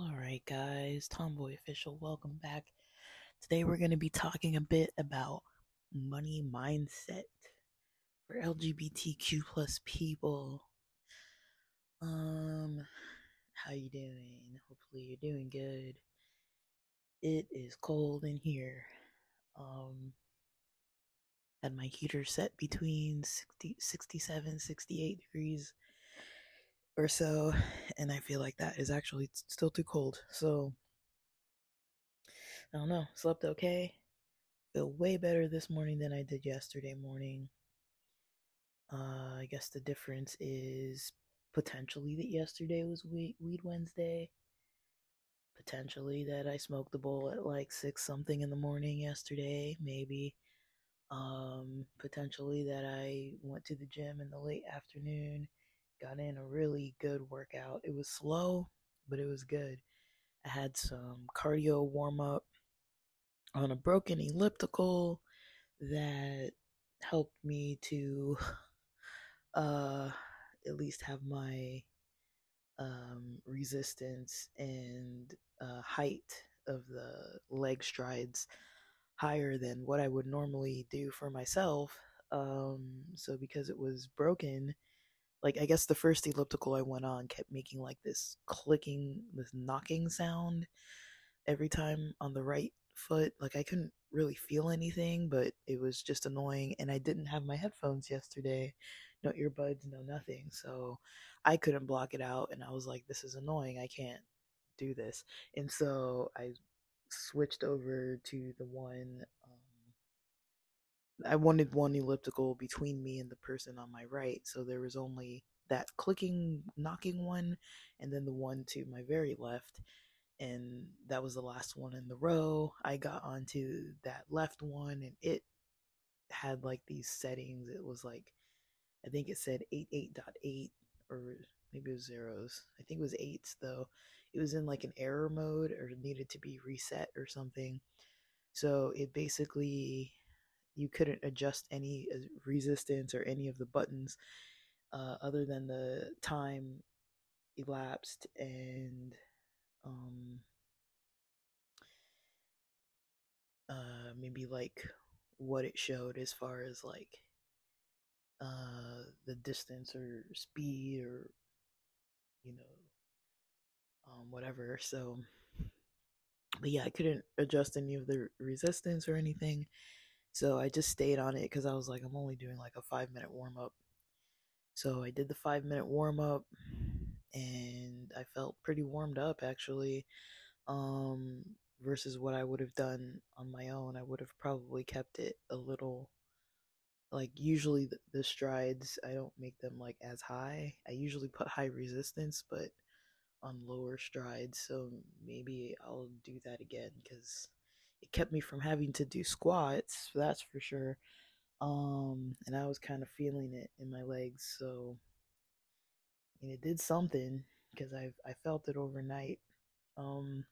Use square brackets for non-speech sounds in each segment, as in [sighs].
Alright, guys, Tomboy Official, welcome back. Today we're going to be talking a bit about money mindset for LGBTQ plus people. Um, how you doing? Hopefully you're doing good. It is cold in here. Um, had my heater set between 60, 67, 68 degrees or so, and I feel like that is actually still too cold. So, I don't know. Slept okay. Feel way better this morning than I did yesterday morning. Uh, I guess the difference is potentially that yesterday was Weed, Wednesday. Potentially that I smoked a bowl at like six something in the morning yesterday. Maybe. Um, potentially that I went to the gym in the late afternoon got in a really good workout. It was slow, but it was good. I had some cardio warm up on a broken elliptical that helped me to [laughs] uh at least have my um resistance and uh height of the leg strides higher than what I would normally do for myself. Um so because it was broken, like I guess the first elliptical I went on kept making like this clicking, this knocking sound every time on the right foot. Like I couldn't really feel anything, but it was just annoying. And I didn't have my headphones yesterday, no earbuds, no nothing. So I couldn't block it out. And I was like, this is annoying. I can't do this. And so I switched over to the one um, I wanted one elliptical between me and the person on my right, so there was only that clicking, knocking one, and then the one to my very left, and that was the last one in the row. I got onto that left one, and it had like these settings. It was like, I think it said 88.8 or maybe it was zeros. I think it was eights though. It was in like an error mode or needed to be reset or something. So it basically you couldn't adjust any uh, resistance or any of the buttons uh, other than the time elapsed and um, uh, maybe like what it showed as far as like uh, the distance or speed or you know um, whatever so but yeah i couldn't adjust any of the resistance or anything so I just stayed on it because I was like, I'm only doing like a five minute warm up. So I did the five minute warm up and I felt pretty warmed up actually. Um, versus what I would have done on my own. I would have probably kept it a little like usually the, the, strides I don't make them like as high. I usually put high resistance but on lower strides. So maybe I'll do that again cuz it kept me from having to do squats, that's for sure. Um, and I was kind of feeling it in my legs, so and it did something because I I felt it overnight. Um,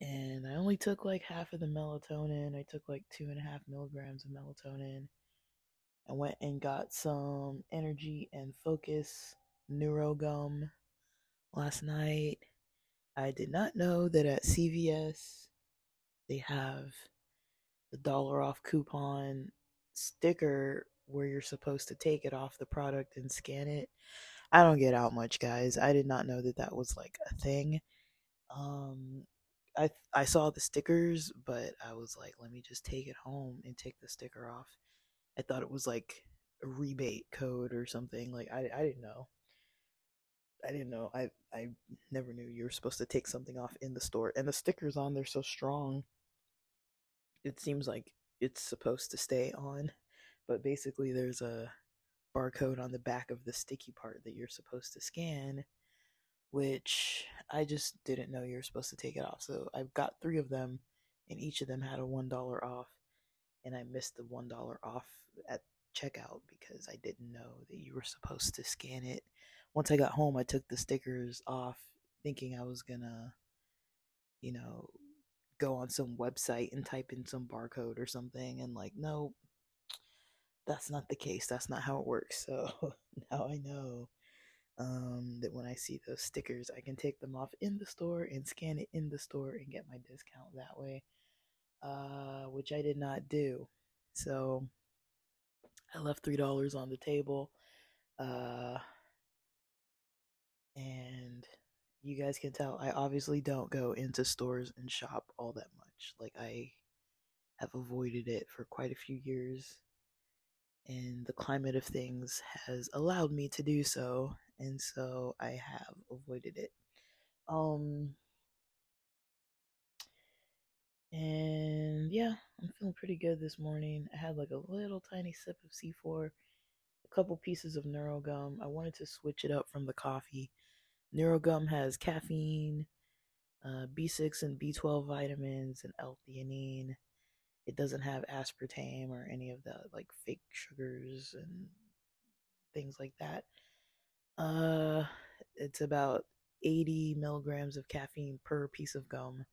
and I only took like half of the melatonin. I took like two and a half milligrams of melatonin. I went and got some energy and focus neurogum last night. I did not know that at CVS they have the dollar off coupon sticker where you're supposed to take it off the product and scan it. I don't get out much, guys. I did not know that that was like a thing. Um, I I saw the stickers, but I was like, let me just take it home and take the sticker off. I thought it was like a rebate code or something. Like I I didn't know. I didn't know. I I never knew you were supposed to take something off in the store. And the stickers on they're so strong. It seems like it's supposed to stay on, but basically there's a barcode on the back of the sticky part that you're supposed to scan, which I just didn't know you were supposed to take it off. So I've got 3 of them and each of them had a $1 off and I missed the $1 off at checkout because I didn't know that you were supposed to scan it once I got home, I took the stickers off, thinking I was gonna, you know, go on some website and type in some barcode or something and like no that's not the case that's not how it works. So [laughs] now i know um, that when i see those stickers i can take them off in the store and scan it in the store and get my discount that way uh, which i did not do. So i left three dollars on the table uh, and you guys can tell I obviously don't go into stores and shop all that much. Like I have avoided it for quite a few years and the climate of things has allowed me to do so and so I have avoided it. Um and yeah, I'm feeling pretty good this morning. I had like a little tiny sip of C4, a couple pieces of NeuroGum. I wanted to switch it up from the coffee NeuroGum has caffeine, uh, B6 and B12 vitamins, and L-theanine. It doesn't have aspartame or any of the like fake sugars and things like that. Uh, it's about 80 milligrams of caffeine per piece of gum.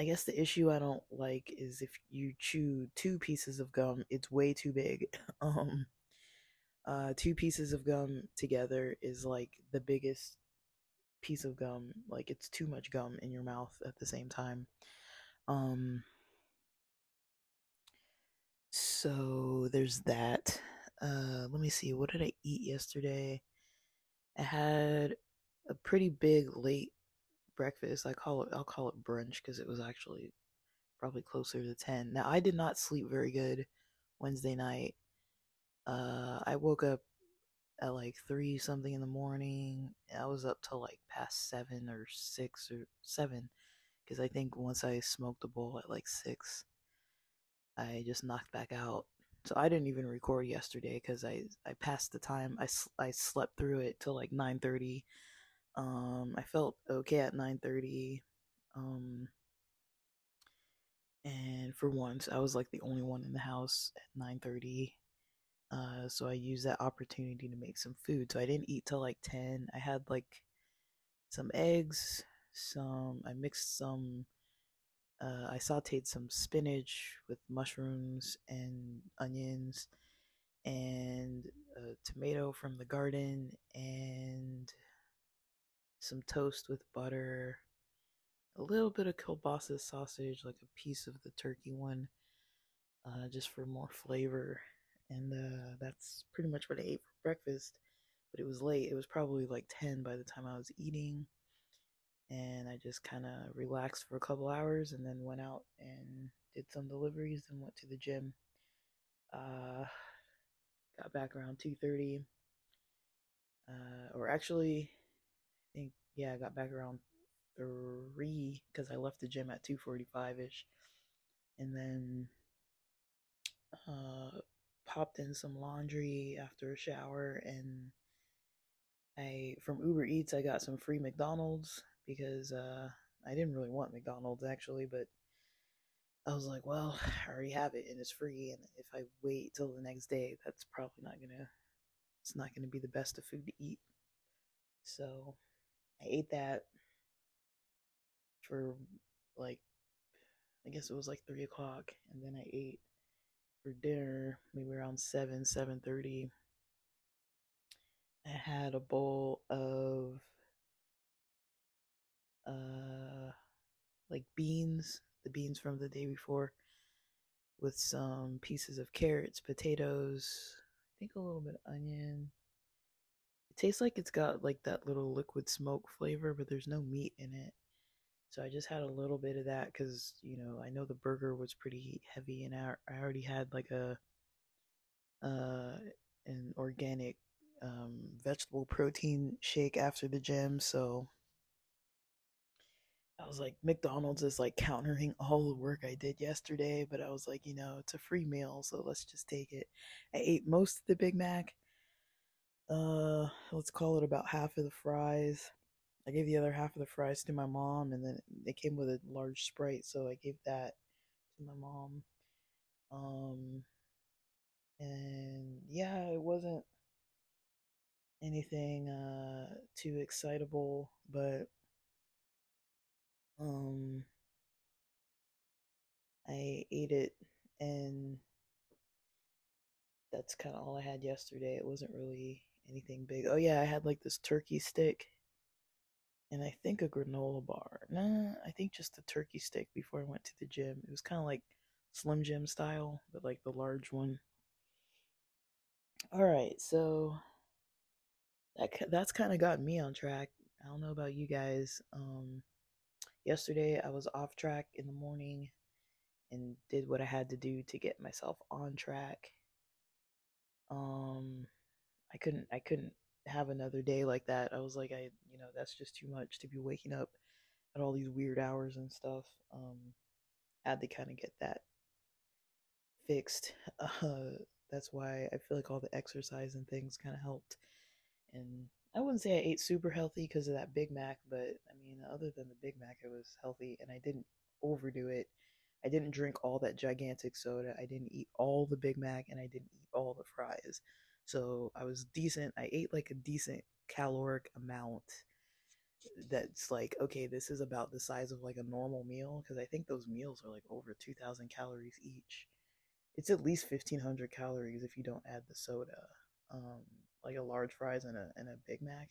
I guess the issue I don't like is if you chew two pieces of gum, it's way too big. [laughs] um, uh, two pieces of gum together is like the biggest piece of gum. Like it's too much gum in your mouth at the same time. Um, so there's that. Uh, let me see. What did I eat yesterday? I had a pretty big late breakfast. I call it. I'll call it brunch because it was actually probably closer to ten. Now I did not sleep very good Wednesday night. Uh, I woke up at like three something in the morning. I was up till like past seven or six or seven because I think once I smoked a bowl at like six, I just knocked back out. So I didn't even record yesterday because I I passed the time. I I slept through it till like nine thirty. Um, I felt okay at nine thirty. Um, and for once, I was like the only one in the house at nine thirty uh, so I used that opportunity to make some food. So I didn't eat till like 10. I had like some eggs, some, I mixed some, uh, I sauteed some spinach with mushrooms and onions and a tomato from the garden and some toast with butter, a little bit of kielbasa sausage, like a piece of the turkey one, uh, just for more flavor and uh, that's pretty much what I ate for breakfast. But it was late. It was probably like 10 by the time I was eating. And I just kind of relaxed for a couple hours and then went out and did some deliveries and went to the gym. Uh, got back around 2.30. Uh, or actually, I think, yeah, I got back around 3 because I left the gym at 2.45ish. And then uh, popped in some laundry after a shower and I from Uber Eats I got some free McDonald's because uh I didn't really want McDonald's actually, but I was like, well, [sighs] I already have it and it's free and if I wait till the next day, that's probably not going to it's not going to be the best of food to eat. So, I ate that for like I guess it was like three o'clock, and then I ate for dinner, maybe around seven, seven thirty. I had a bowl of uh like beans, the beans from the day before, with some pieces of carrots, potatoes, I think a little bit of onion. It tastes like it's got like that little liquid smoke flavor, but there's no meat in it. So I just had a little bit of that because, you know, I know the burger was pretty heavy and I, I already had like a, uh, an organic, um, vegetable protein shake after the gym. So I was like, McDonald's is like countering [laughs] all the work I did yesterday, but I was like, you know, it's a free meal, so let's just take it. I ate most of the Big Mac. Uh, let's call it about half of the fries. I gave the other half of the fries to my mom, and then they came with a large Sprite, so I gave that to my mom. Um, and yeah, it wasn't anything uh too excitable, but um, I ate it and that's kind of all I had yesterday. It wasn't really anything big. Oh yeah, I had like this turkey stick and I think a granola bar. Nah, I think just a turkey stick before I went to the gym. It was kind of like Slim Jim style, but like the large one. All right, so that that's kind of got me on track. I don't know about you guys. Um, yesterday I was off track in the morning and did what I had to do to get myself on track. Um, I couldn't I couldn't have another day like that. I was like I you know that's just too much to be waking up at all these weird hours and stuff. Um, had to kind of get that fixed. [laughs] Uh, that's why I feel like all the exercise and things kind of helped. And I wouldn't say I ate super healthy because of that Big Mac, but I mean, other than the Big Mac, it was healthy and I didn't overdo it. I didn't drink all that gigantic soda. I didn't eat all the Big Mac and I didn't eat all the fries. So I was decent. I ate like a decent caloric amount that's like, okay, this is about the size of like a normal meal because I think those meals are like over 2,000 calories each. It's at least 1,500 calories if you don't add the soda. Um, like a large fries and a, and a Big Mac.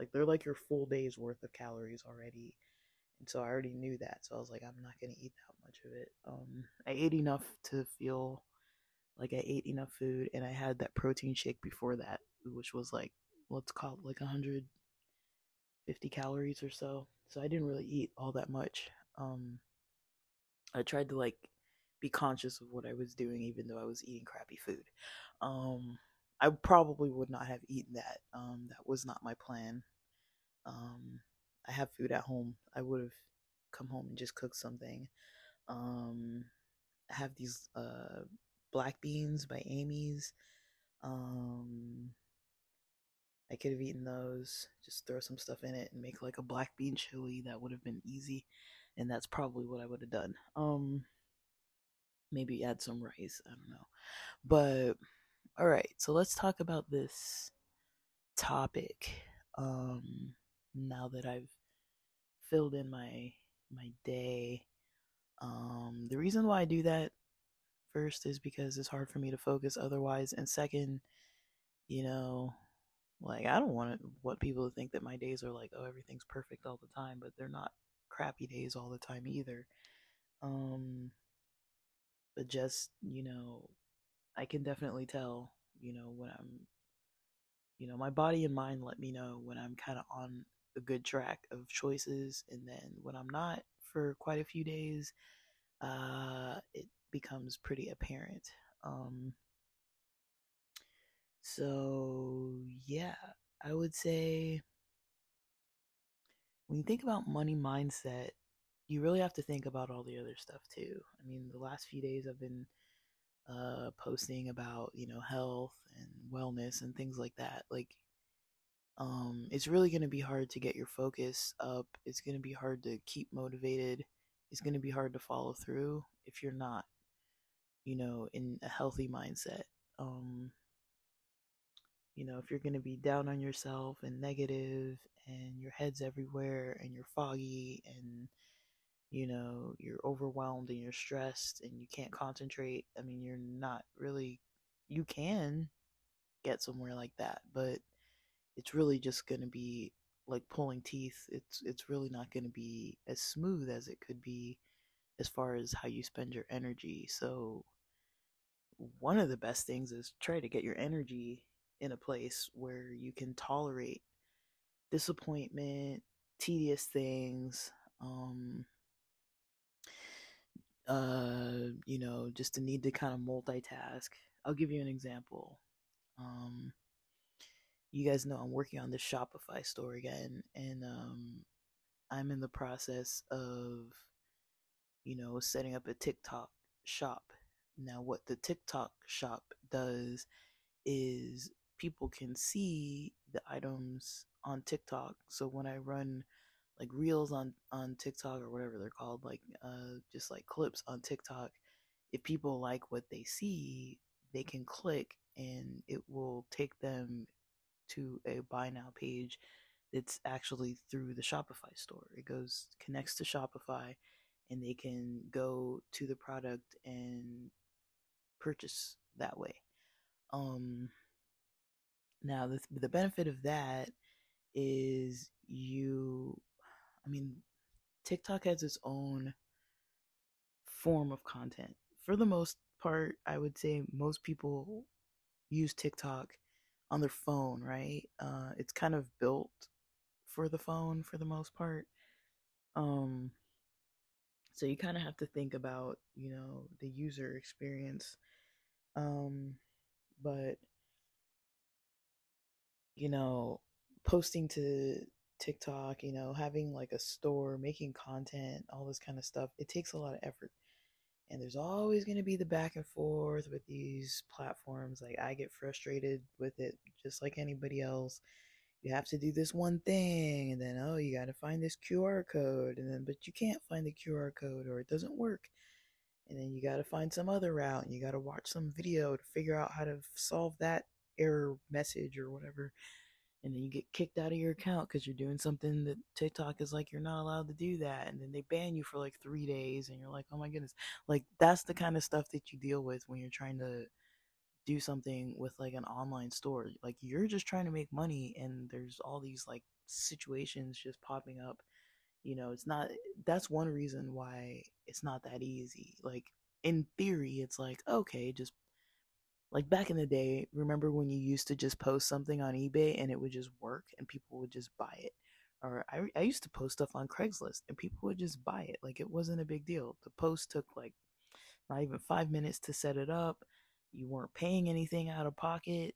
Like they're like your full day's worth of calories already. And so I already knew that. So I was like, I'm not going to eat that much of it. Um, I ate enough to feel like I ate enough food, and I had that protein shake before that, which was like let's call it like 150 calories or so. So I didn't really eat all that much. Um, I tried to like be conscious of what I was doing, even though I was eating crappy food. Um, I probably would not have eaten that. Um, that was not my plan. Um, I have food at home. I would have come home and just cooked something. Um, I have these uh, black beans by Amy's. Um, I could have eaten those, just throw some stuff in it and make like a black bean chili. That would have been easy, and that's probably what I would have done. Um, maybe add some rice. I don't know, but all right. So let's talk about this topic. Um, now that I've filled in my my day. Um, the reason why I do that first is because it's hard for me to focus otherwise, and second, you know, like I don't want what people to think that my days are like, oh, everything's perfect all the time, but they're not crappy days all the time either. Um, but just you know, I can definitely tell, you know, when I'm, you know, my body and mind let me know when I'm kind of on a good track of choices, and then when I'm not for quite a few days, uh, it becomes pretty apparent. Um, so yeah, I would say when you think about money mindset, you really have to think about all the other stuff too. I mean, the last few days I've been uh, posting about you know health and wellness and things like that. Like um, it's really going to be hard to get your focus up. It's going to be hard to keep motivated. It's going to be hard to follow through if you're not, you know, in a healthy mindset. Um, you know, if you're going to be down on yourself and negative and your head's everywhere and you're foggy and, you know, you're overwhelmed and you're stressed and you can't concentrate, I mean, you're not really, you can get somewhere like that, but it's really just going to be like pulling teeth. It's it's really not going to be as smooth as it could be as far as how you spend your energy. So one of the best things is try to get your energy in a place where you can tolerate disappointment, tedious things, um uh you know, just the need to kind of multitask. I'll give you an example. Um you guys know I'm working on this Shopify store again, and um, I'm in the process of, you know, setting up a TikTok shop. Now, what the TikTok shop does is people can see the items on TikTok. So when I run like reels on on TikTok or whatever they're called, like uh, just like clips on TikTok, if people like what they see, they can click and it will take them to a buy now page it's actually through the Shopify store. It goes connects to Shopify and they can go to the product and purchase that way. Um, now, the, the benefit of that is you, I mean, TikTok has its own form of content. For the most part, I would say most people use TikTok on their phone, right? Uh, it's kind of built for the phone for the most part. Um, so you kind of have to think about, you know, the user experience. Um, but you know, posting to TikTok, you know, having like a store, making content, all this kind of stuff, it takes a lot of effort. And there's always going to be the back and forth with these platforms. Like, I get frustrated with it just like anybody else. You have to do this one thing, and then, oh, you got to find this QR code, and then, but you can't find the QR code or it doesn't work. And then you got to find some other route, and you got to watch some video to figure out how to solve that error message or whatever and then you get kicked out of your account because you're doing something that TikTok is like you're not allowed to do that, and then they ban you for like three days, and you're like, oh my goodness, like that's the kind of stuff that you deal with when you're trying to do something with like an online store. Like you're just trying to make money, and there's all these like situations just popping up. You know, it's not. That's one reason why it's not that easy. Like in theory, it's like okay, just like back in the day, remember when you used to just post something on eBay and it would just work and people would just buy it? Or I, I used to post stuff on Craigslist and people would just buy it. Like it wasn't a big deal. The post took like not even five minutes to set it up. You weren't paying anything out of pocket.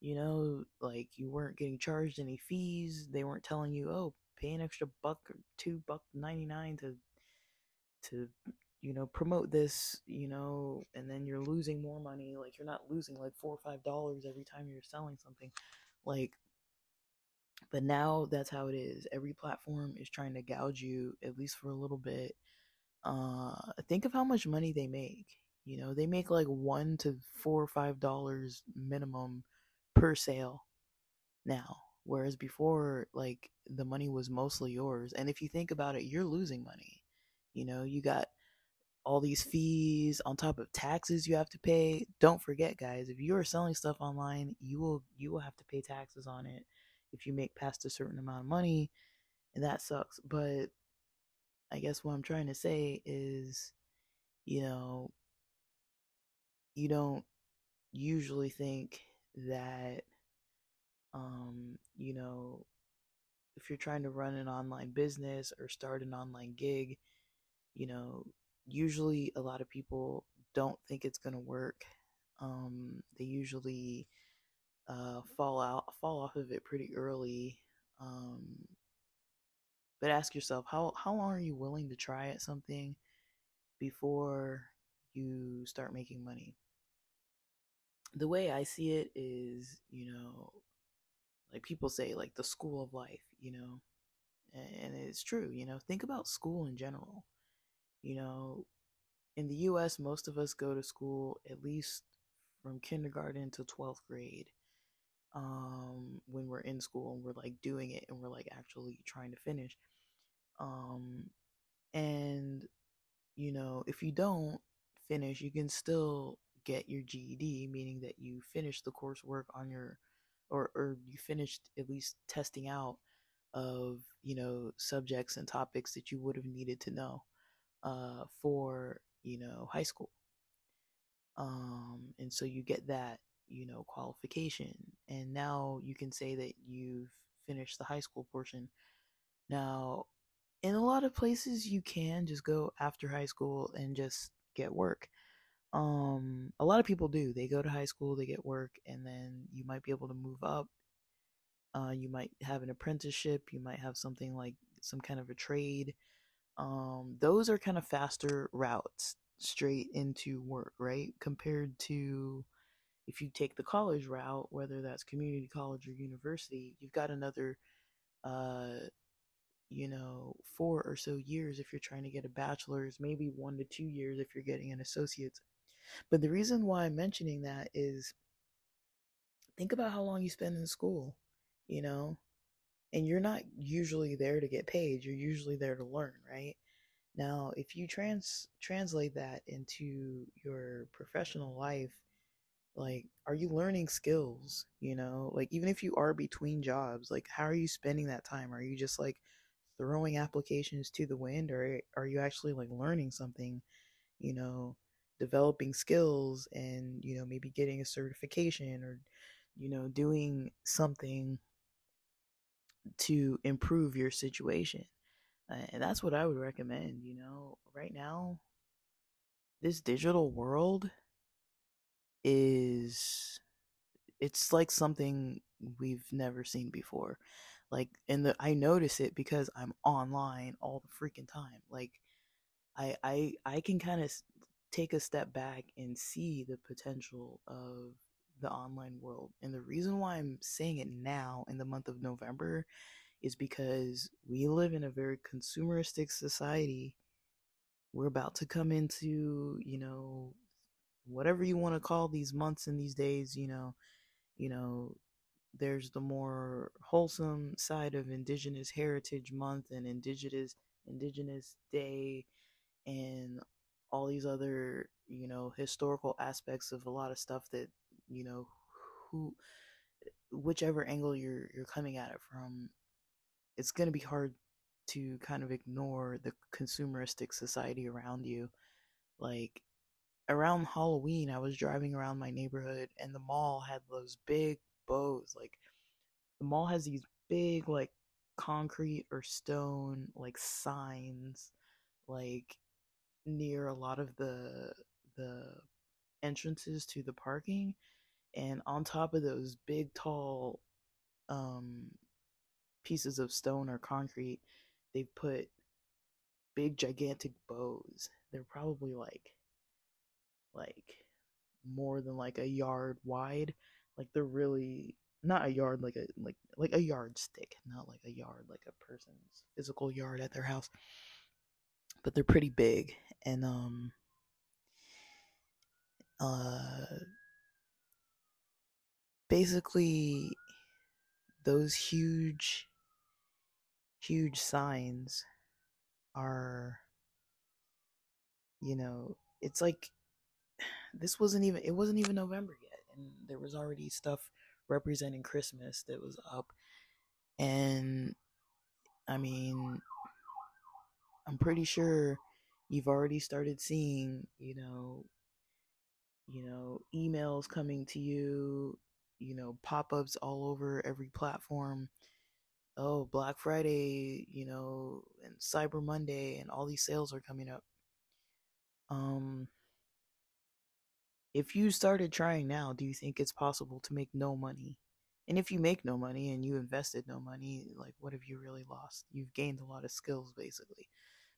You know, like you weren't getting charged any fees. They weren't telling you, oh, pay an extra buck or two buck ninety nine to to you know, promote this, you know, and then you're losing more money. Like you're not losing like four or five dollars every time you're selling something. Like, but now that's how it is. Every platform is trying to gouge you, at least for a little bit. Uh, think of how much money they make. You know, they make like one to four or five dollars minimum per sale now. Whereas before, like the money was mostly yours. And if you think about it, you're losing money. You know, you got all these fees on top of taxes you have to pay. Don't forget, guys, if you are selling stuff online, you will you will have to pay taxes on it if you make past a certain amount of money, and that sucks. But I guess what I'm trying to say is, you know, you don't usually think that um, you know, if you're trying to run an online business or start an online gig, you know, usually a lot of people don't think it's going to work. Um, they usually uh, fall out, fall off of it pretty early. Um, but ask yourself, how how long are you willing to try at something before you start making money? The way I see it is, you know, like people say, like the school of life, you know, and it's true. You know, think about school in general you know, in the US, most of us go to school at least from kindergarten to 12th grade um, when we're in school and we're like doing it and we're like actually trying to finish. Um, and, you know, if you don't finish, you can still get your GED, meaning that you finish the coursework on your, or, or you finished at least testing out of, you know, subjects and topics that you would have needed to know uh, for you know high school. Um, and so you get that you know qualification and now you can say that you've finished the high school portion. Now in a lot of places you can just go after high school and just get work um a lot of people do they go to high school they get work and then you might be able to move up uh, you might have an apprenticeship you might have something like some kind of a trade um, those are kind of faster routes straight into work, right? Compared to if you take the college route, whether that's community college or university, you've got another, uh, you know, four or so years if you're trying to get a bachelor's, maybe one to two years if you're getting an associate's. But the reason why I'm mentioning that is think about how long you spend in school, you know? and you're not usually there to get paid you're usually there to learn right Now, if you trans translate that into your professional life, like are you learning skills, you know? Like even if you are between jobs, like how are you spending that time? Are you just like throwing applications to the wind or are you actually like learning something, you know, developing skills and, you know, maybe getting a certification or you know, doing something to improve your situation? Uh, and that's what I would recommend, you know. Right now, this digital world is it's like something we've never seen before. Like and the I notice it because I'm online all the freaking time. Like I I I can kind of take a step back and see the potential of the online world. And the reason why I'm saying it now in the month of November is because we live in a very consumeristic society. We're about to come into, you know, whatever you want to call these months and these days, you know, you know, there's the more wholesome side of Indigenous Heritage Month and Indigenous Indigenous Day and all these other, you know, historical aspects of a lot of stuff that, you know, who whichever angle you're you're coming at it from it's going to be hard to kind of ignore the consumeristic society around you. Like around Halloween, I was driving around my neighborhood and the mall had those big bows. Like the mall has these big like concrete or stone like signs like near a lot of the the entrances to the parking and on top of those big tall um pieces of stone or concrete, they've put big gigantic bows. They're probably like like more than like a yard wide. Like they're really not a yard like a like like a yardstick, not like a yard like a person's physical yard at their house. But they're pretty big and um uh basically those huge huge signs are you know it's like this wasn't even it wasn't even november yet and there was already stuff representing christmas that was up and i mean i'm pretty sure you've already started seeing you know you know emails coming to you you know pop-ups all over every platform oh, Black Friday, you know, and Cyber Monday and all these sales are coming up. Um if you started trying now, do you think it's possible to make no money? And if you make no money and you invested no money, like what have you really lost? You've gained a lot of skills basically.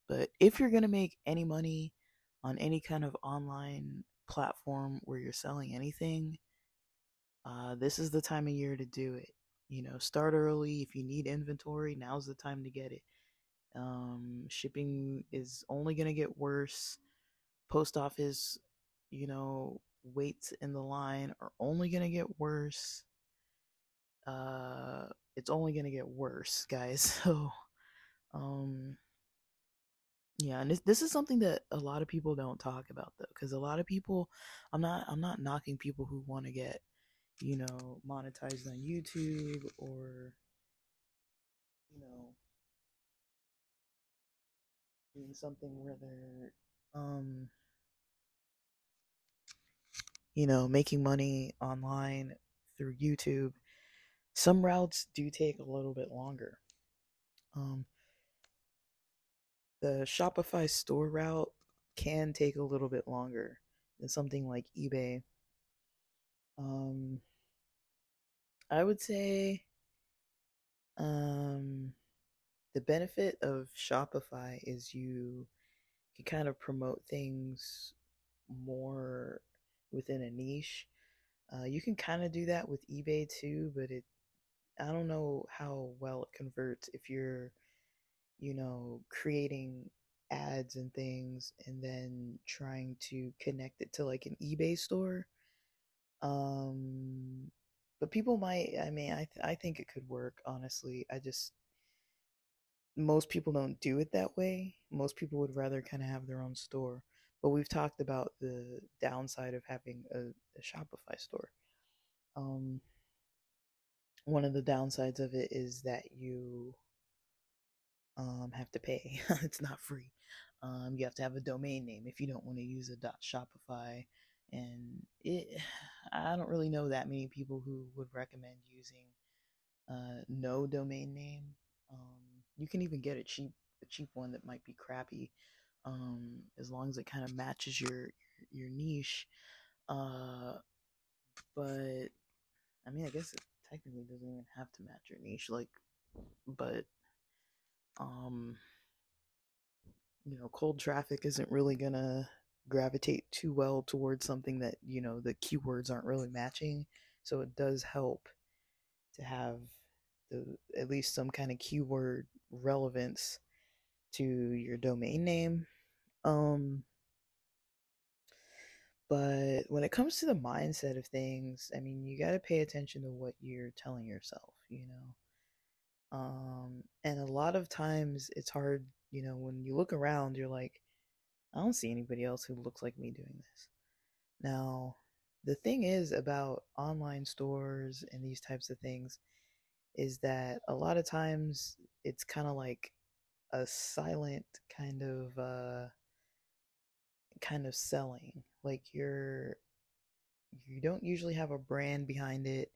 But if you're going to make any money on any kind of online platform where you're selling anything, uh, this is the time of year to do it. You know, start early. If you need inventory, now's the time to get it. Um, shipping is only going to get worse. Post office, you know, waits in the line are only going to get worse. Uh, it's only going to get worse, guys. [laughs] So, um, yeah, and this this is something that a lot of people don't talk about though, because a lot of people, I'm not I'm not knocking people who want to get you know, monetized on YouTube or, you know, doing something where they're, um, you know, making money online through YouTube. Some routes do take a little bit longer. Um, the Shopify store route can take a little bit longer than something like eBay um, I would say um, the benefit of Shopify is you can kind of promote things more within a niche. Uh, you can kind of do that with eBay too, but it I don't know how well it converts if you're, you know, creating ads and things and then trying to connect it to like an eBay store. Um, but people might. I mean, I th- I think it could work. Honestly, I just most people don't do it that way. Most people would rather kind of have their own store. But we've talked about the downside of having a, a Shopify store. Um, one of the downsides of it is that you um, have to pay. [laughs] it's not free. Um, you have to have a domain name if you don't want to use a dot .shopify, and it. [sighs] I don't really know that many people who would recommend using uh, no domain name. Um, you can even get a cheap a cheap one that might be crappy, um, as long as it kind of matches your your niche. Uh, but I mean, I guess it technically doesn't even have to match your niche. Like, but um, you know, cold traffic isn't really gonna gravitate too well towards something that you know the keywords aren't really matching. So it does help to have the at least some kind of keyword relevance to your domain name. Um, but when it comes to the mindset of things, I mean, you got to pay attention to what you're telling yourself, you know. Um, and a lot of times it's hard, you know, when you look around, you're like, I don't see anybody else who looks like me doing this. Now, the thing is about online stores and these types of things is that a lot of times it's kind of like a silent kind of uh kind of selling like you're you don't usually have a brand behind it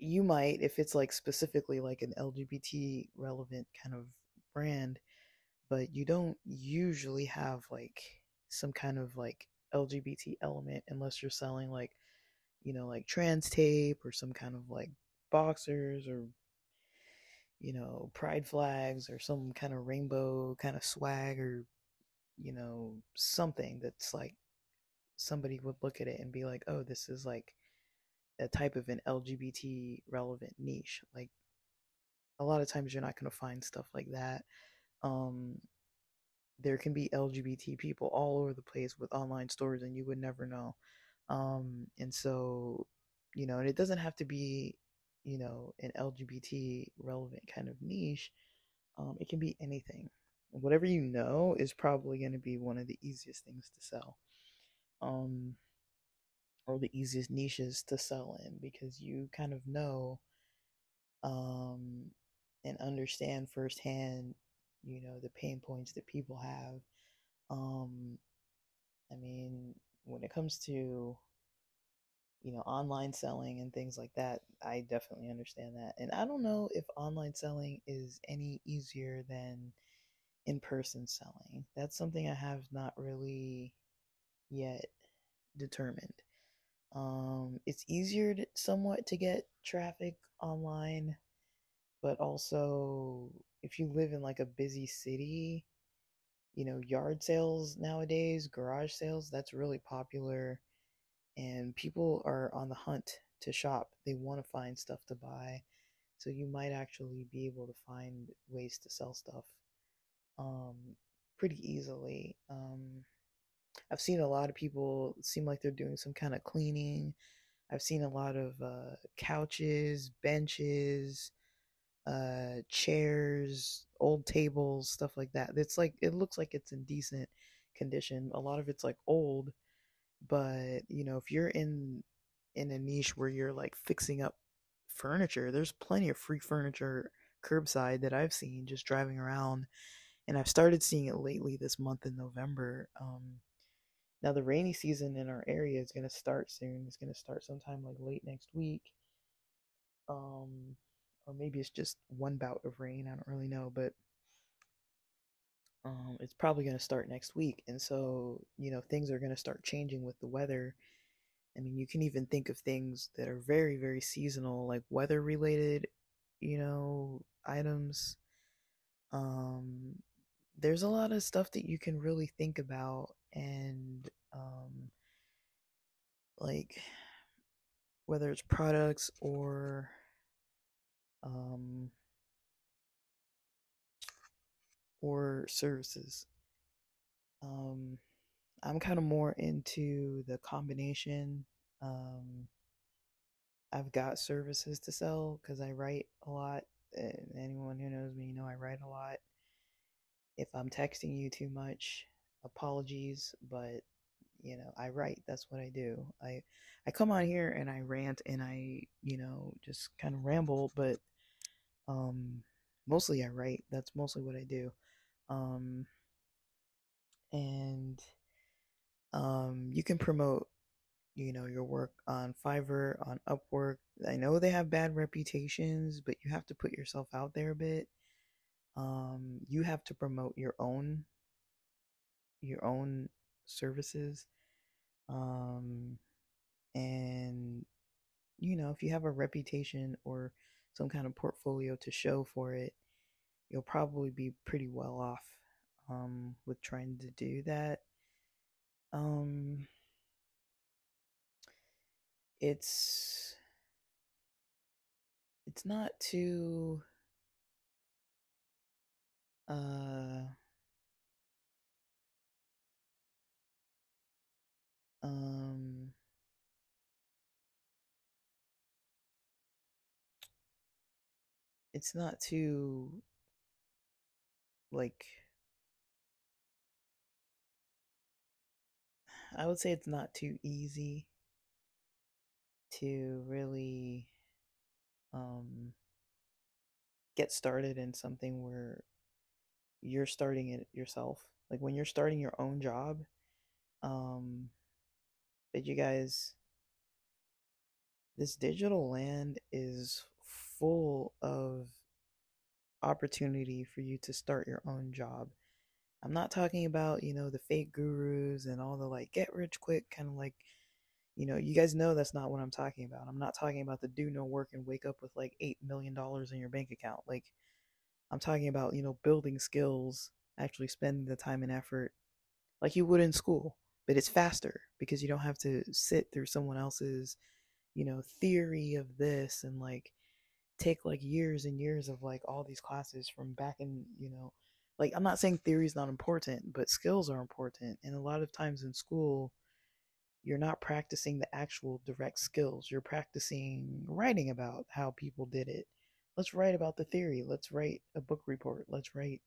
you might if it's like specifically like an lgbt relevant kind of brand but you don't usually have like some kind of like lgbt element unless you're selling like you know like trans tape or some kind of like boxers or you know pride flags or some kind of rainbow kind of swag or you know something that's like somebody would look at it and be like oh this is like a type of an lgbt relevant niche like a lot of times you're not going to find stuff like that um there can be lgbt people all over the place with online stores and you would never know um and so you know and it doesn't have to be you know, an LGBT relevant kind of niche, um, it can be anything. Whatever you know is probably going to be one of the easiest things to sell, um, or the easiest niches to sell in because you kind of know um, and understand firsthand, you know, the pain points that people have. Um, I mean, when it comes to you know, online selling and things like that, I definitely understand that. And I don't know if online selling is any easier than in person selling. That's something I have not really yet determined. Um, it's easier to, somewhat to get traffic online, but also if you live in like a busy city, you know, yard sales nowadays, garage sales, that's really popular and people are on the hunt to shop. They want to find stuff to buy. So you might actually be able to find ways to sell stuff um, pretty easily. Um, I've seen a lot of people seem like they're doing some kind of cleaning. I've seen a lot of uh, couches, benches, uh, chairs, old tables, stuff like that. It's like it looks like it's in decent condition. A lot of it's like old, but you know if you're in in a niche where you're like fixing up furniture there's plenty of free furniture curbside that i've seen just driving around and i've started seeing it lately this month in november um now the rainy season in our area is going to start soon it's going to start sometime like late next week um or maybe it's just one bout of rain i don't really know but um, it's probably going to start next week. And so, you know, things are going to start changing with the weather. I mean, you can even think of things that are very, very seasonal, like weather related, you know, items. Um, there's a lot of stuff that you can really think about and, um, like, whether it's products or, um, or services. Um, I'm kind of more into the combination. Um, I've got services to sell because I write a lot anyone who knows me, you know I write a lot. If I'm texting you too much, apologies, but you know, I write. That's what I do. I I come on here and I rant and I, you know, just kind of ramble, but um mostly I write. That's mostly what I do. Um and um you can promote you know your work on Fiverr, on Upwork. I know they have bad reputations, but you have to put yourself out there a bit. Um, you have to promote your own your own services. Um, and you know, if you have a reputation or some kind of portfolio to show for it, you'll probably be pretty well off um, with trying to do that. Um, it's it's not too uh um it's not too like I would say it's not too easy to really um, get started in something where you're starting it yourself. Like when you're starting your own job, um, but you guys, this digital land is full of opportunity for you to start your own job. I'm not talking about, you know, the fake gurus and all the like get rich quick kind of like you know, you guys know that's not what I'm talking about. I'm not talking about the do no work and wake up with like $8 million in your bank account. Like, I'm talking about, you know, building skills, actually spending the time and effort like you would in school, but it's faster because you don't have to sit through someone else's, you know, theory of this and like take like years and years of like all these classes from back in, you know, like I'm not saying theory is not important, but skills are important. And a lot of times in school, you're not practicing the actual direct skills. You're practicing writing about how people did it. Let's write about the theory. Let's write a book report. Let's write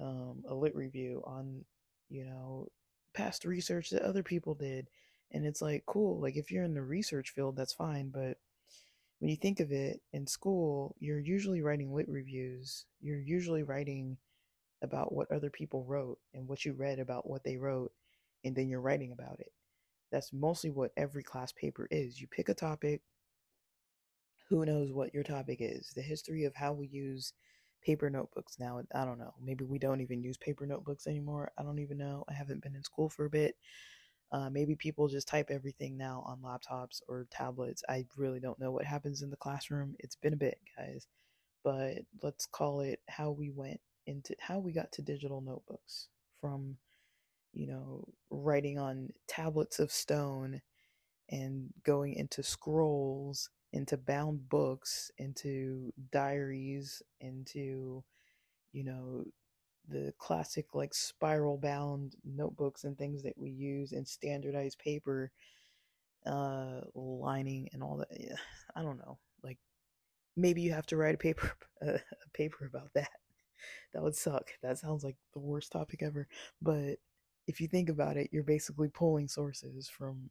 um, a lit review on, you know, past research that other people did. And it's like, cool. Like, if you're in the research field, that's fine. But when you think of it in school, you're usually writing lit reviews. You're usually writing about what other people wrote and what you read about what they wrote. And then you're writing about it that's mostly what every class paper is. You pick a topic, who knows what your topic is, the history of how we use paper notebooks now. I don't know. Maybe we don't even use paper notebooks anymore. I don't even know. I haven't been in school for a bit. Uh, maybe people just type everything now on laptops or tablets. I really don't know what happens in the classroom. It's been a bit, guys. But let's call it how we went into how we got to digital notebooks from you know, writing on tablets of stone and going into scrolls, into bound books, into diaries, into, you know, the classic like spiral bound notebooks and things that we use and standardized paper uh lining and all that yeah, i don't know like maybe you have to write a paper [laughs] a paper about that. That would suck. That sounds like the worst topic ever. But if you think about it, you're basically pulling sources from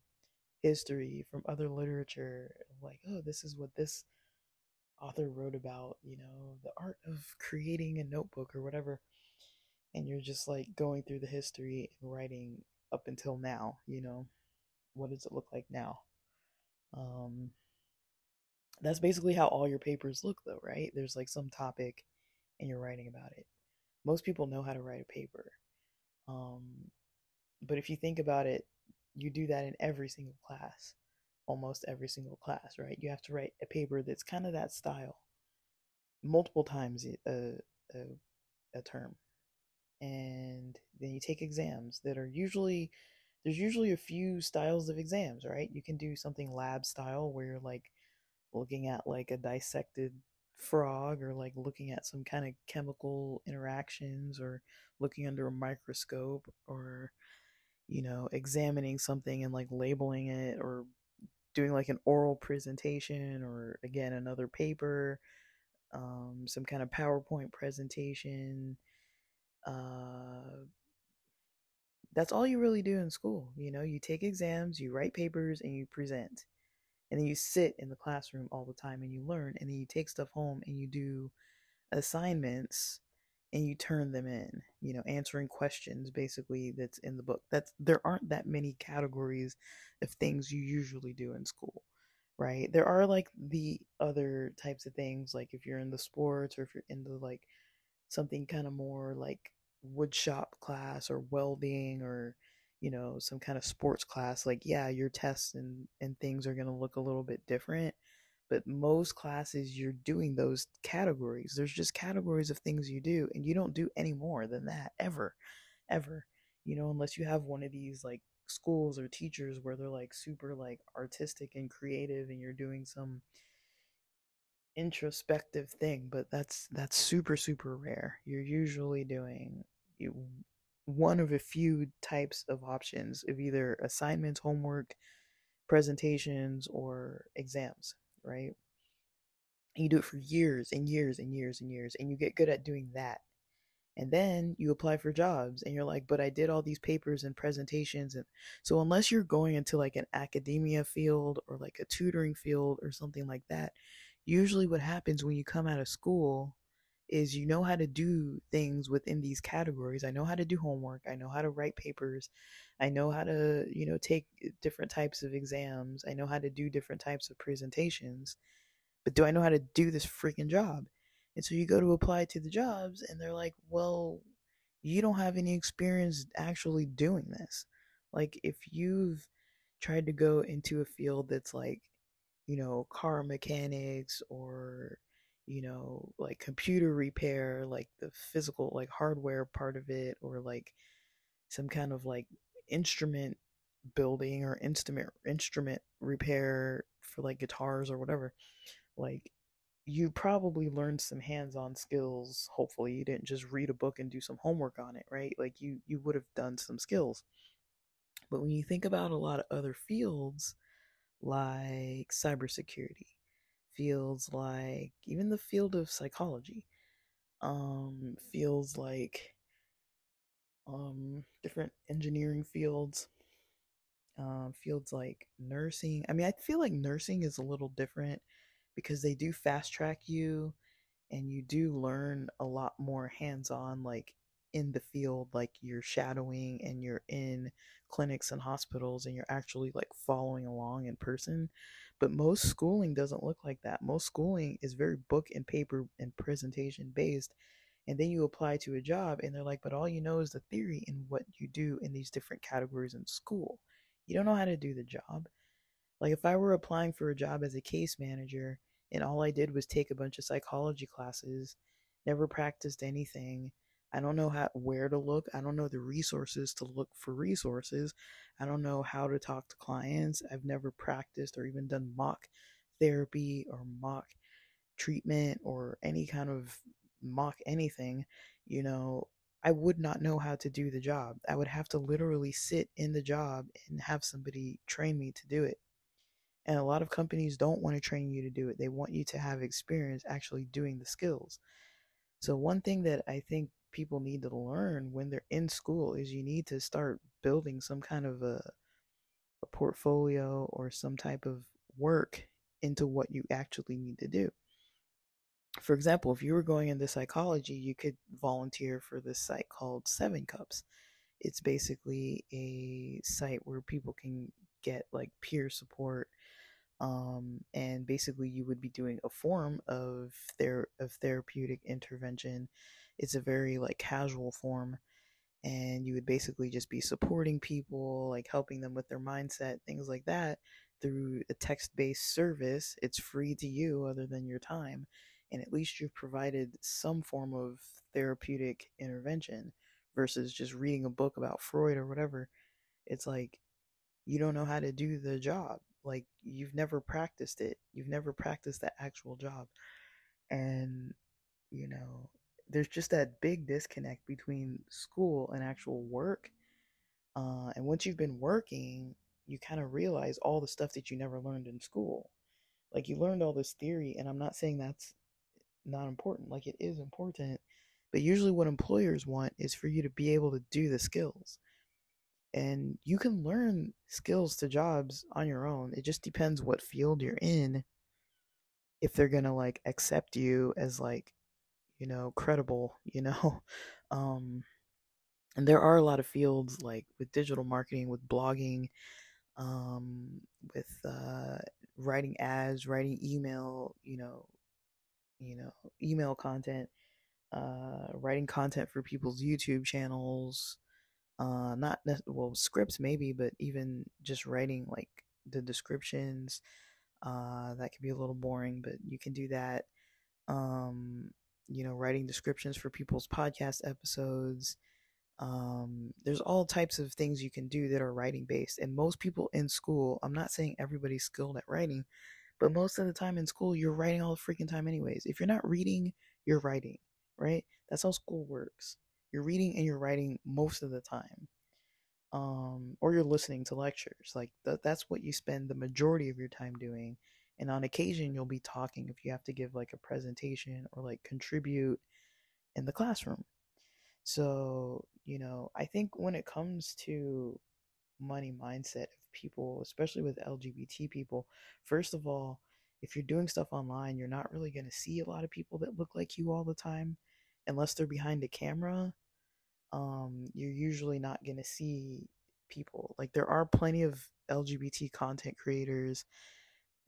history, from other literature, like, oh, this is what this author wrote about, you know, the art of creating a notebook or whatever. And you're just like going through the history and writing up until now, you know, what does it look like now? Um, that's basically how all your papers look, though, right? There's like some topic and you're writing about it. Most people know how to write a paper. Um, but if you think about it, you do that in every single class, almost every single class, right? You have to write a paper that's kind of that style multiple times a, a, a term. And then you take exams that are usually, there's usually a few styles of exams, right? You can do something lab style where you're like looking at like a dissected frog or like looking at some kind of chemical interactions or looking under a microscope or you know, examining something and like labeling it or doing like an oral presentation or again another paper um, some kind of PowerPoint presentation. Uh, that's all you really do in school. You know, you take exams, you write papers, and you present. And then you sit in the classroom all the time and you learn. And then you take stuff home and you do assignments and you turn them in. You know, answering questions basically that's in the book. That's there aren't that many categories of things you usually do in school. Right? There are like the other types of things, like if you're in the sports or if you're into like something kind of more like woodshop class or welding or you know some kind of sports class like yeah your tests and and things are going to look a little bit different but most classes you're doing those categories. There's just categories of things you do and you don't do any more than that ever ever you know unless you have one of these like schools or teachers where they're like super like artistic and creative and you're doing some introspective thing but that's that's super super rare. You're usually doing one of a few types of options of either assignments, homework, presentations, or exams, right? And you do it for years and years and years and years, and you get good at doing that. And then you apply for jobs, and you're like, but I did all these papers and presentations. And so, unless you're going into like an academia field or like a tutoring field or something like that, usually what happens when you come out of school is you know how to do things within these categories. I know how to do homework. I know how to write papers. I know how to, you know, take eh, different types of exams. I know how to do different types of presentations. But do I know how to do this freaking job? And so you go to apply to the jobs and they're like, "Well, you don't have any experience actually doing this." Like if you've tried to go into a field that's like, you know, car mechanics or you know, like computer repair, like the physical, like hardware part of it, or like some kind of like instrument building or instrument instrument repair for like guitars or whatever. Like you probably learned some hands-on skills. Hopefully, you didn't just read a book and do some homework on it, right? Like you you would have done some skills. But when you think about a lot of other fields like cybersecurity, fields like even the field of psychology um feels like um different engineering fields um fields like nursing. I mean i feel like nursing is a little different because they do fast track you and you do learn a lot more hands on like in the field like you're shadowing and you're in clinics and hospitals and you're actually like following along in person but most schooling doesn't look like that. Most schooling is very book and paper and presentation based and then you apply to a job and they're like but all you know is the theory and what you do in these different categories in school. You don't know how to do the job. Like if i were applying for a job as a case manager and all i did was take a bunch of psychology classes never practiced anything I don't know how where to look. I don't know the resources to look for resources. I don't know how to talk to clients. I've never practiced or even done mock therapy or mock treatment or any kind of mock anything, you know, I would not know how to do the job. I would have to literally sit in the job and have somebody train me to do it. And a lot of companies don't want to train you to do it. They want you to have experience actually doing the skills. So, one thing that I think people need to learn when they're in school is you need to start building some kind of a, a portfolio or some type of work into what you actually need to do. For example, if you were going into psychology, you could volunteer for this site called Seven Cups. It's basically a site where people can get like peer support um, and basically you would be doing a form of their of therapeutic intervention it's a very like casual form and you would basically just be supporting people like helping them with their mindset things like that through a text-based service. It's free to you other than your time and at least you've provided some form of therapeutic intervention versus just reading a book about freud or whatever. It's like you don't know how to do the job. Like you've never practiced it. You've never practiced that actual job. And you know there's just that big disconnect between school and actual work. Uh, and once you've been working, you kind of realize all the stuff that you never learned in school. Like you learned all this theory, and I'm not saying that's not important. Like it is important, but usually what employers want is for you to be able to do the skills. And you can learn skills to jobs on your own. It just depends what field you're in if they're going to like accept you as like, you know, credible, you know. [laughs] Um and there are a lot of fields like with digital marketing, with blogging, um, with uh, writing ads, writing email, you know, you know, email content, uh, writing content for people's YouTube channels. Uh, not well scripts maybe, but even just writing like the descriptions. Uh, that can be a little boring, but you can do that. Um, you know, writing descriptions for people's podcast episodes. Um, there's all types of things you can do that are writing based. And most people in school, I'm not saying everybody's skilled at writing, but most of the time in school, you're writing all the freaking time, anyways. If you're not reading, you're writing, right? That's how school works. You're reading and you're writing most of the time. Um, or you're listening to lectures. Like, th- that's what you spend the majority of your time doing. And on occasion, you'll be talking if you have to give like a presentation or like contribute in the classroom. So, you know, I think when it comes to money mindset of people, especially with LGBT people, first of all, if you're doing stuff online, you're not really going to see a lot of people that look like you all the time unless they're behind a camera. Um, you're usually not going to see people. Like there are plenty of LGBT content creators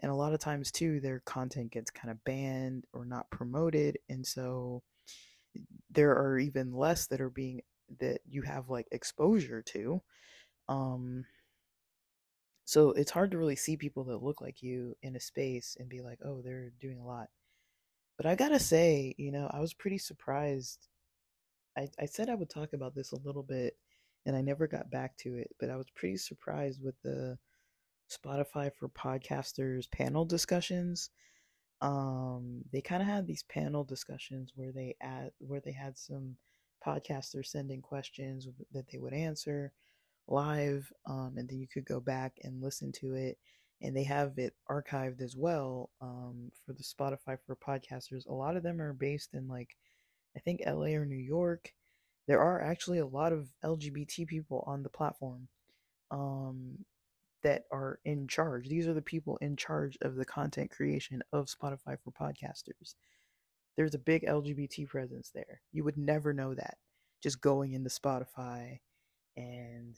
and a lot of times too their content gets kind of banned or not promoted and so there are even less that are being that you have like exposure to um so it's hard to really see people that look like you in a space and be like oh they're doing a lot. But i gotta say you know i was pretty surprised. I, I said i would talk about this a little bit and i never got back to it but i was pretty surprised with the spotify for podcasters panel discussions. Um they kind of had these panel discussions where they add where they had some podcasters sending questions that they would answer live um and then you could go back and listen to it and they have it archived as well um for the Spotify for podcasters. A lot of them are based in like I think LA or New York. There are actually a lot of LGBT people on the platform. Um that are in charge. These are the people in charge of the content creation of Spotify for podcasters. There's a big LGBT presence there. You would never know that just going into Spotify and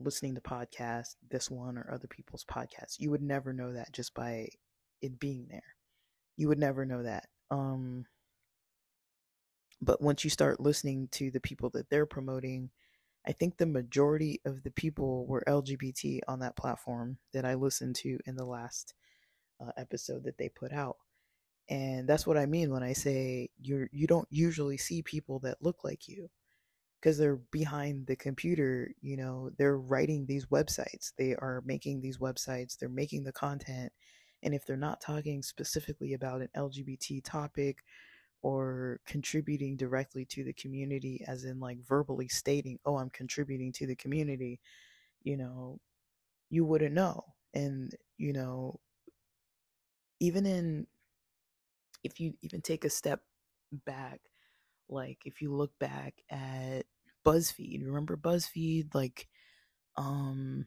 listening to podcasts, this one or other people's podcasts. You would never know that just by it being there. You would never know that. Um but once you start listening to the people that they're promoting, I think the majority of the people were LGBT on that platform that I listened to in the last uh, episode that they put out. And that's what I mean when I say you you don't usually see people that look like you because they're behind the computer, you know, they're writing these websites. They are making these websites, they're making the content. And if they're not talking specifically about an LGBT topic or contributing directly to the community as in like verbally stating oh i'm contributing to the community you know you wouldn't know and you know even in if you even take a step back like if you look back at buzzfeed remember buzzfeed like um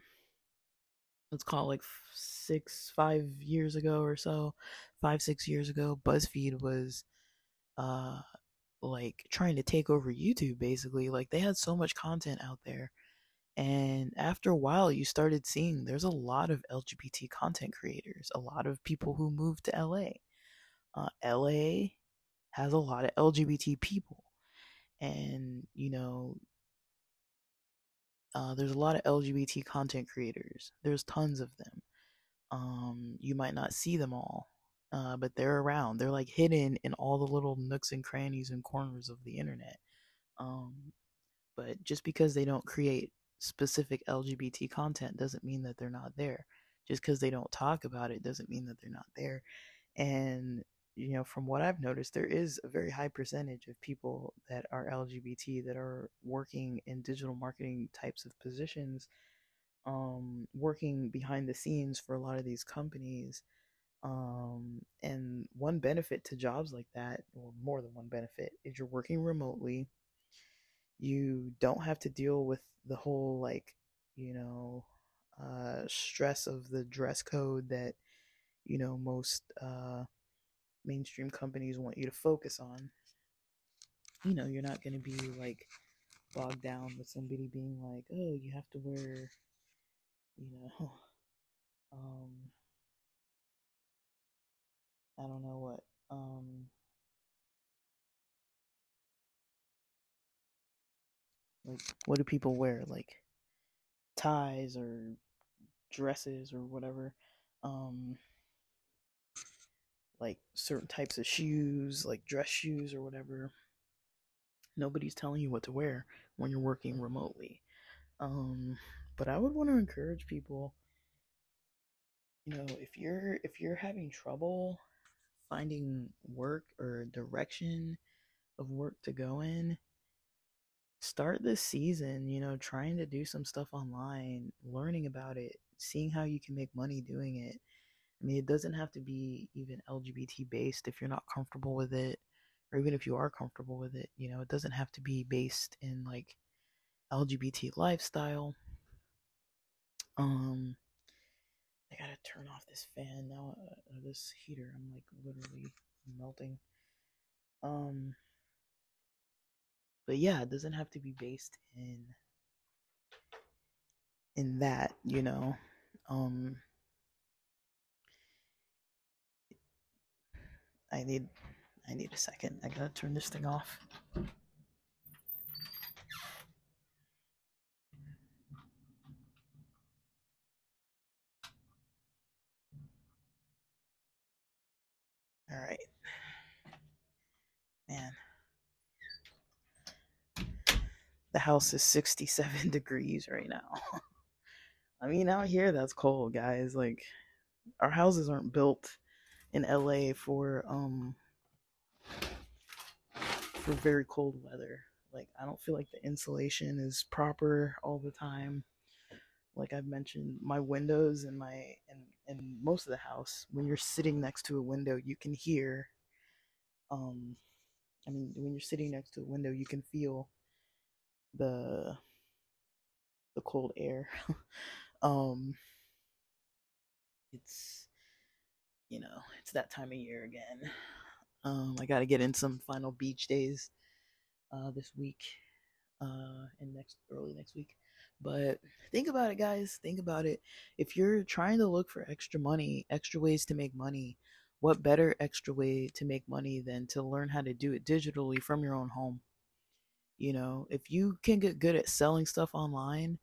let's call it like six five years ago or so five six years ago buzzfeed was uh like trying to take over YouTube basically. Like they had so much content out there. And after a while, you started seeing there's a lot of LGBT content creators, a lot of people who moved to LA. Uh, LA has a lot of LGBT people. And, you know, uh, there's a lot of LGBT content creators. There's tons of them. Um, you might not see them all, uh, but they're around. They're like hidden in all the little nooks and crannies and corners of the internet. Um, but just because they don't create specific LGBT content doesn't mean that they're not there. Just because they don't talk about it doesn't mean that they're not there. And you know, from what I've noticed, there is a very high percentage of people that are LGBT that are working in digital marketing types of positions, um, working behind the scenes for a lot of these companies Um, and one benefit to jobs like that, or more than one benefit, is you're working remotely. You don't have to deal with the whole, like, you know, uh, stress of the dress code that, you know, most uh, mainstream companies want you to focus on. You know, you're not going to be like bogged down with somebody being like, oh, you have to wear, you know, [sighs] um, I don't know what, um, like, what do people wear? Like, ties or dresses or whatever. Um, like certain types of shoes, like dress shoes or whatever. Nobody's telling you what to wear when you're working remotely. Um, but I would want to encourage people you know, if you're if you're having trouble finding work or direction of work to go in, start this season, you know, trying to do some stuff online, learning about it, seeing how you can make money doing it. I mean, it doesn't have to be even LGBT based if you're not comfortable with it, or even if you are comfortable with it, you know, it doesn't have to be based in like LGBT lifestyle. Um, I gotta turn off this fan now, uh, this heater. I'm like literally melting. Um, but yeah, it doesn't have to be based in in that, you know. Um, I need I need a second. I gotta turn this thing off. All right. Man. The house is 67 [laughs] degrees right now. [laughs] I mean, out here that's cold, guys. Like our houses aren't built in LA for um for very cold weather. Like I don't feel like the insulation is proper all the time. Like I've mentioned, my windows and my and and most of the house, when you're sitting next to a window, you can hear um I mean, when you're sitting next to a window, you can feel the the cold air. [laughs] um it's you know, it's that time of year again. Um I got to get in some final beach days uh this week uh and next early next week. But think about it guys, think about it. If you're trying to look for extra money, extra ways to make money, what better extra way to make money than to learn how to do it digitally from your own home? You know, if you can get good at selling stuff online,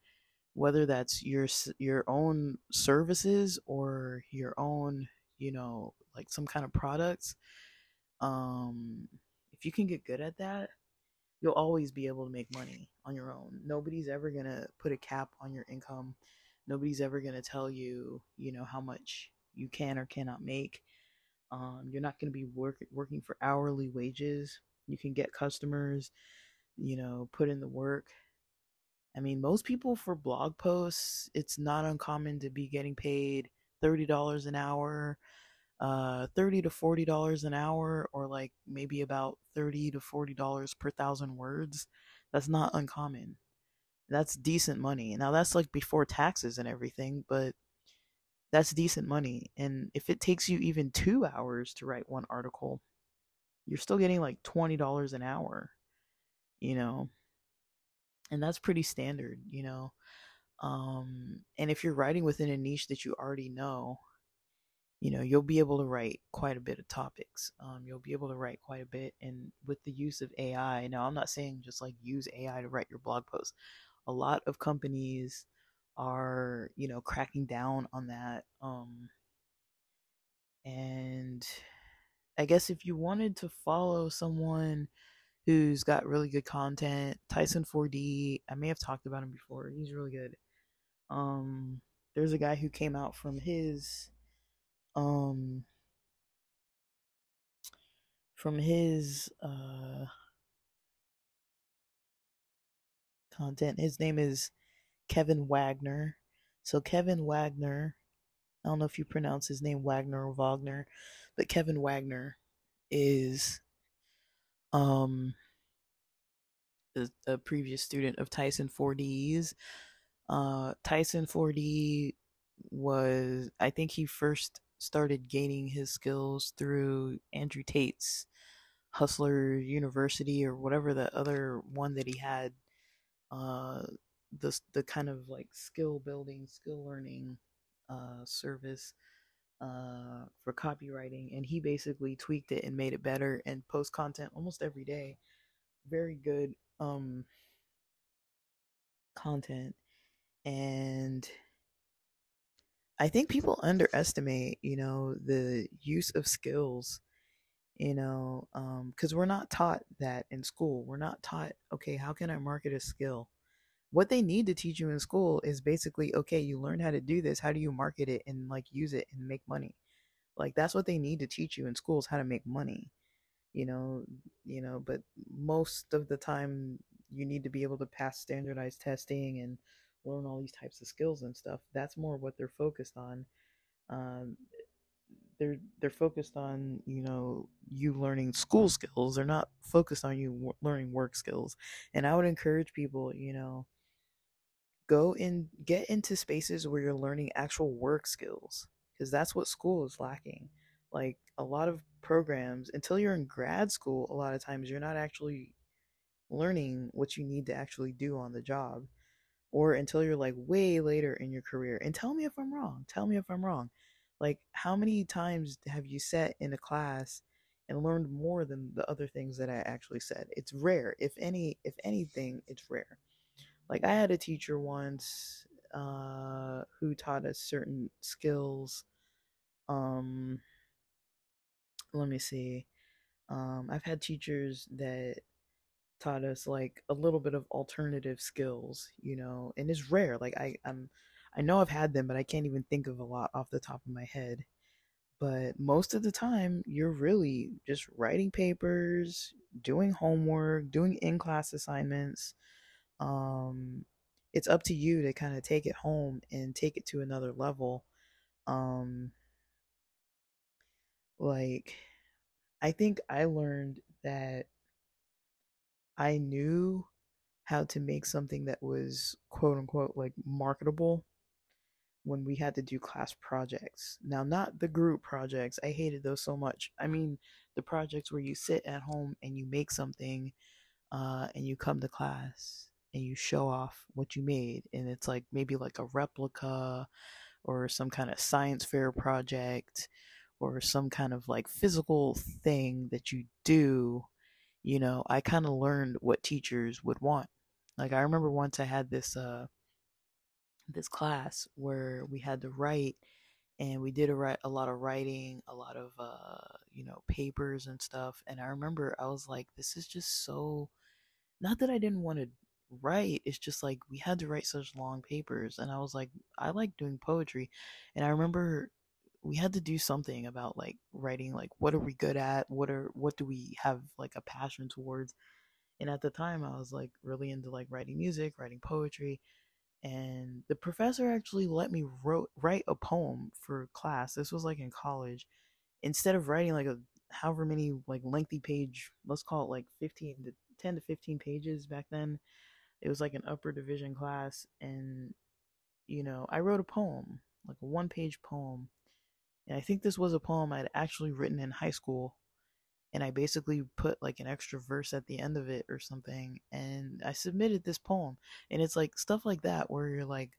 whether that's your your own services or your own, you know, like some kind of products, um if you can get good at that, you'll always be able to make money on your own. Nobody's ever going to put a cap on your income. Nobody's ever going to tell you, you know, how much you can or cannot make. Um, you're not going to be work, working for hourly wages. You can get customers, you know, put in the work. I mean, most people for blog posts, it's not uncommon to be getting paid $30 an hour, uh 30 to 40 dollars an hour or like maybe about 30 to 40 dollars per thousand words that's not uncommon. That's decent money. Now that's like before taxes and everything but that's decent money and if it takes you even two hours to write one article you're still getting like $20 an hour you know? And that's pretty standard you know? Um and if you're writing within a niche that you already know you know you'll be able to write quite a bit of topics um, you'll be able to write quite a bit and with the use of ai now i'm not saying just like use ai to write your blog posts a lot of companies are you know cracking down on that um and i guess if you wanted to follow someone who's got really good content tyson 4d i may have talked about him before he's really good um there's a guy who came out from his um from his uh content his name is Kevin Wagner so Kevin Wagner I don't know if you pronounce his name Wagner or Wagner, but Kevin Wagner is um a, a previous student of Tyson 4D's. Uh, Tyson 4D was, I think he first started gaining his skills through Andrew Tate's Hustler University or whatever the other one that he had. Uh, the the kind of like skill building, skill learning uh, service uh, for copywriting, and he basically tweaked it and made it better and post content almost every day. Very good um, content, and I think people underestimate, you know, the use of skills. You know, because um, we're not taught that in school. We're not taught, okay, how can I market a skill? what they need to teach you in school is basically okay you learn how to do this how do you market it and like use it and make money like that's what they need to teach you in schools how to make money you know you know but most of the time you need to be able to pass standardized testing and learn all these types of skills and stuff that's more what they're focused on. Um, they're they're focused on you know you learning school skills. They're not focused on you w- learning work skills. And i would encourage people you know go and get into spaces where you're learning actual work skills because that's what school is lacking. Like a lot of programs, until you're in grad school, a lot of times you're not actually learning what you need to actually do on the job or until you're like way later in your career. And tell me if I'm wrong. Tell me if I'm wrong. Like how many times have you sat in a class and learned more than the other things that I actually said? It's rare. If any if anything, it's rare like I had a teacher once uh, who taught us certain skills. Um, let me see. Um, I've had teachers that taught us like a little bit of alternative skills, you know, and it's rare. Like I, I'm, I know I've had them, but I can't even think of a lot off the top of my head. But most of the time, you're really just writing papers, doing homework, doing in class assignments, um it's up to you to kind of take it home and take it to another level um like i think i learned that i knew how to make something that was quote unquote like marketable when we had to do class projects. Now, not the group projects. I hated those so much. I mean, the projects where you sit at home and you make something uh, and you come to class and you show off what you made and it's like maybe like a replica or some kind of science fair project or some kind of like physical thing that you do you know i kind of learned what teachers would want. Like i remember once i had this uh this class where we had to write and we did a, write, a lot of writing a lot of uh you know papers and stuff and i remember i was like this is just so not that i didn't want to write it's just like we had to write such long papers and i was like i like doing poetry and i remember we had to do something about like writing like what are we good at? What are what do we have like a passion towards? And at the time i was like really into like writing music writing poetry and the professor actually let me wrote write a poem for class. This was like in college. Instead of writing like a however many like lengthy page let's call it like 15 to 10 to 15 pages back then it was like an upper division class and you know i wrote a poem like a one page poem and i think this was a poem i'd actually written in high school and i basically put like an extra verse at the end of it or something and i submitted this poem. And it's like stuff like that where you're like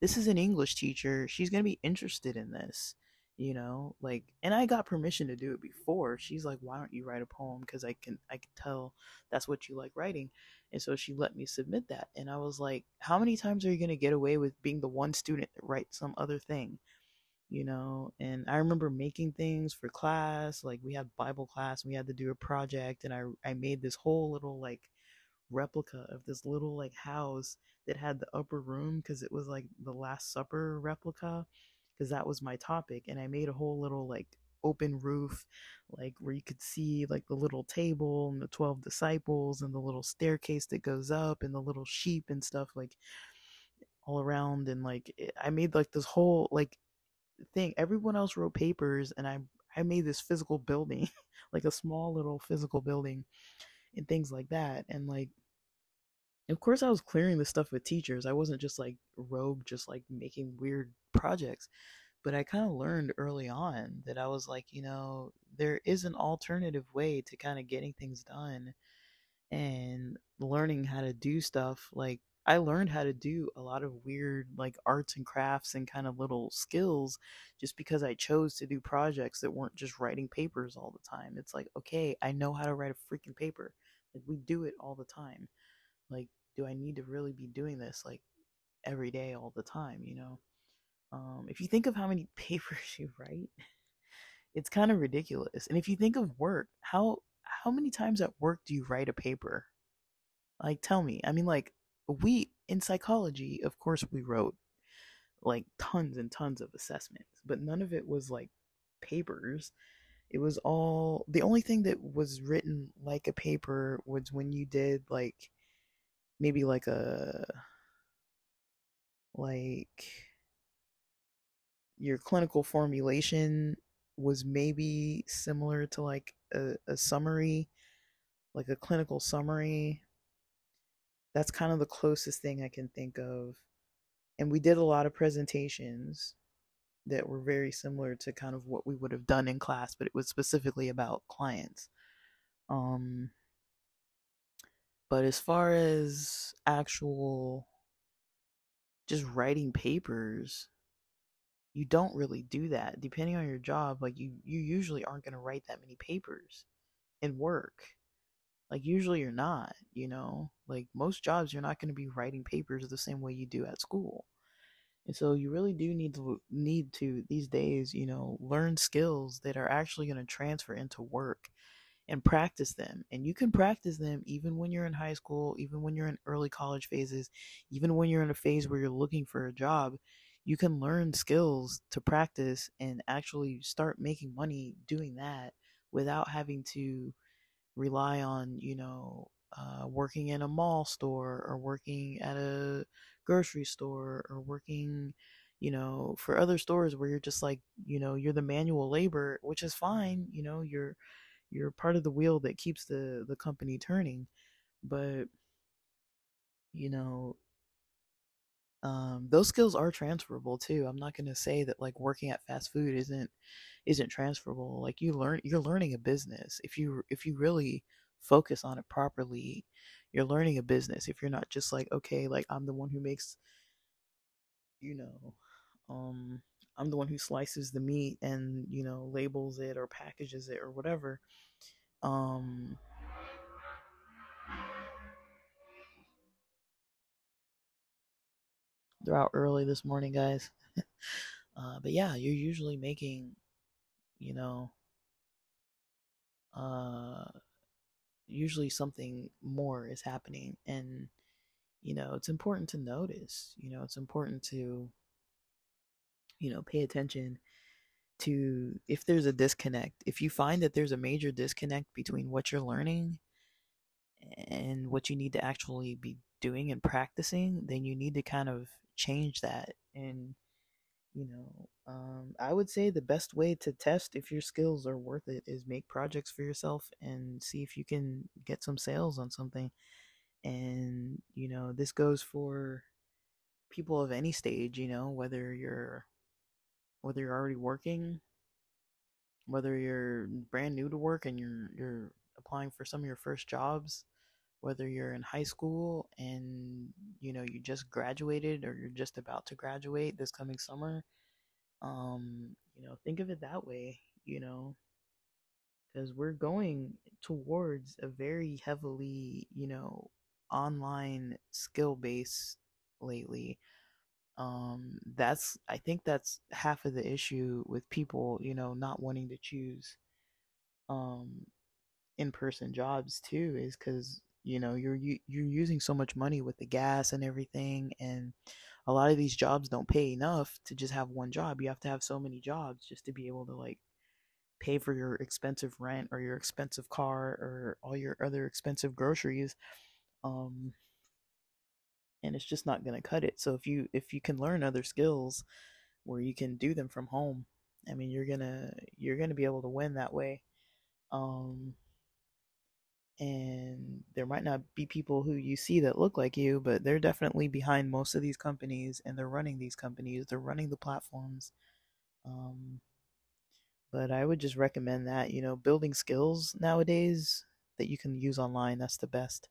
this is an english teacher. She's going to be interested in this you know? Like and i got permission to do it before. She's like why don't you write a poem? Because i can i can tell that's what you like writing. And so she let me submit that and i was like how many times are you going to get away with being the one student that writes some other thing you know and i remember making things for class like we had bible class and we had to do a project and i i made this whole little like replica of this little like house that had the upper room because it was like the last supper replica because that was my topic and i made a whole little like open roof like where you could see like the little table and the 12 disciples and the little staircase that goes up and the little sheep and stuff like all around and like eh, i made like this whole like thing. Everyone else wrote papers, and I I made this physical building, [laughs] like a small little physical building, and things like that. And like, of course, I was clearing the stuff with teachers. I wasn't just like rogue, just like making weird projects. But I kind of learned early on that I was like, you know, there is an alternative way to kind of getting things done and learning how to do stuff like I learned how to do a lot of weird like arts and crafts and kind of little skills just because I chose to do projects that weren't just writing papers all the time. It's like, okay, I know how to write a freaking paper. Like we do it all the time. Like do I need to really be doing this like every day all the time, you know? Um if you think of how many [laughs] papers you write, it's kind of ridiculous. And if you think of work, how how many times at work do you write a paper? Like, tell me. I mean, like, we in psychology, of course, we wrote like tons and tons of assessments, but none of it was like papers. It was all the only thing that was written like a paper was when you did like maybe like a like your clinical formulation was maybe similar to like a, a summary, like a clinical summary. That's kind of the closest thing I can think of. And we did a lot of presentations that were very similar to kind of what we would have done in class, but it was specifically about clients. Um, but as far as actual just writing papers, you don't really do that. Depending on your job, like you you usually aren't going to write that many papers in work. Like usually you're not, you know. Like most jobs you're not going to be writing papers the same way you do at school. And so you really do need to need to these days, you know, learn skills that are actually going to transfer into work and practice them. And you can practice them even when you're in high school, even when you're in early college phases, even when you're in a phase where you're looking for a job you can learn skills to practice and actually start making money doing that without having to rely on, you know, uh, working in a mall store or working at a grocery store or working, you know, for other stores where you're just like, you know, you're the manual labor, which is fine, you know, you're you're part of the wheel that keeps the the company turning, but you know, um, those skills are transferable too. I'm not going to say that like working at fast food isn't isn't transferable. Like you learn you're learning a business. If you if you really focus on it properly, you're learning a business. If you're not just like okay, like I'm the one who makes you know, um I'm the one who slices the meat and, you know, labels it or packages it or whatever. Um they're out early this morning, guys. [laughs] uh, but yeah, you're usually making, you know, uh, usually something more is happening, and you know, it's important to notice. You know, it's important to, you know, pay attention to if there's a disconnect. If you find that there's a major disconnect between what you're learning and what you need to actually be doing and practicing, then you need to kind of change that. And, you know, um, I would say the best way to test if your skills are worth it is make projects for yourself and see if you can get some sales on something. And, you know, this goes for people of any stage, you know, whether you're whether you're already working, whether you're brand new to work and you're you're applying for some of your first jobs, whether you're in high school and you know you just graduated or you're just about to graduate this coming summer um you know think of it that way you know? Because we're going towards a very heavily you know online skill base lately. Um that's i think that's half of the issue with people you know not wanting to choose um in-person jobs too is because you know you're you're using so much money with the gas and everything and a lot of these jobs don't pay enough to just have one job you have to have so many jobs just to be able to like pay for your expensive rent or your expensive car or all your other expensive groceries um and it's just not going to cut it so if you if you can learn other skills where you can do them from home. I mean, you're gonna you're gonna be able to win that way. Um, and there might not be people who you see that look like you, but they're definitely behind most of these companies, and they're running these companies. They're running the platforms. Um, but I would just recommend that you know building skills nowadays that you can use online. That's the best.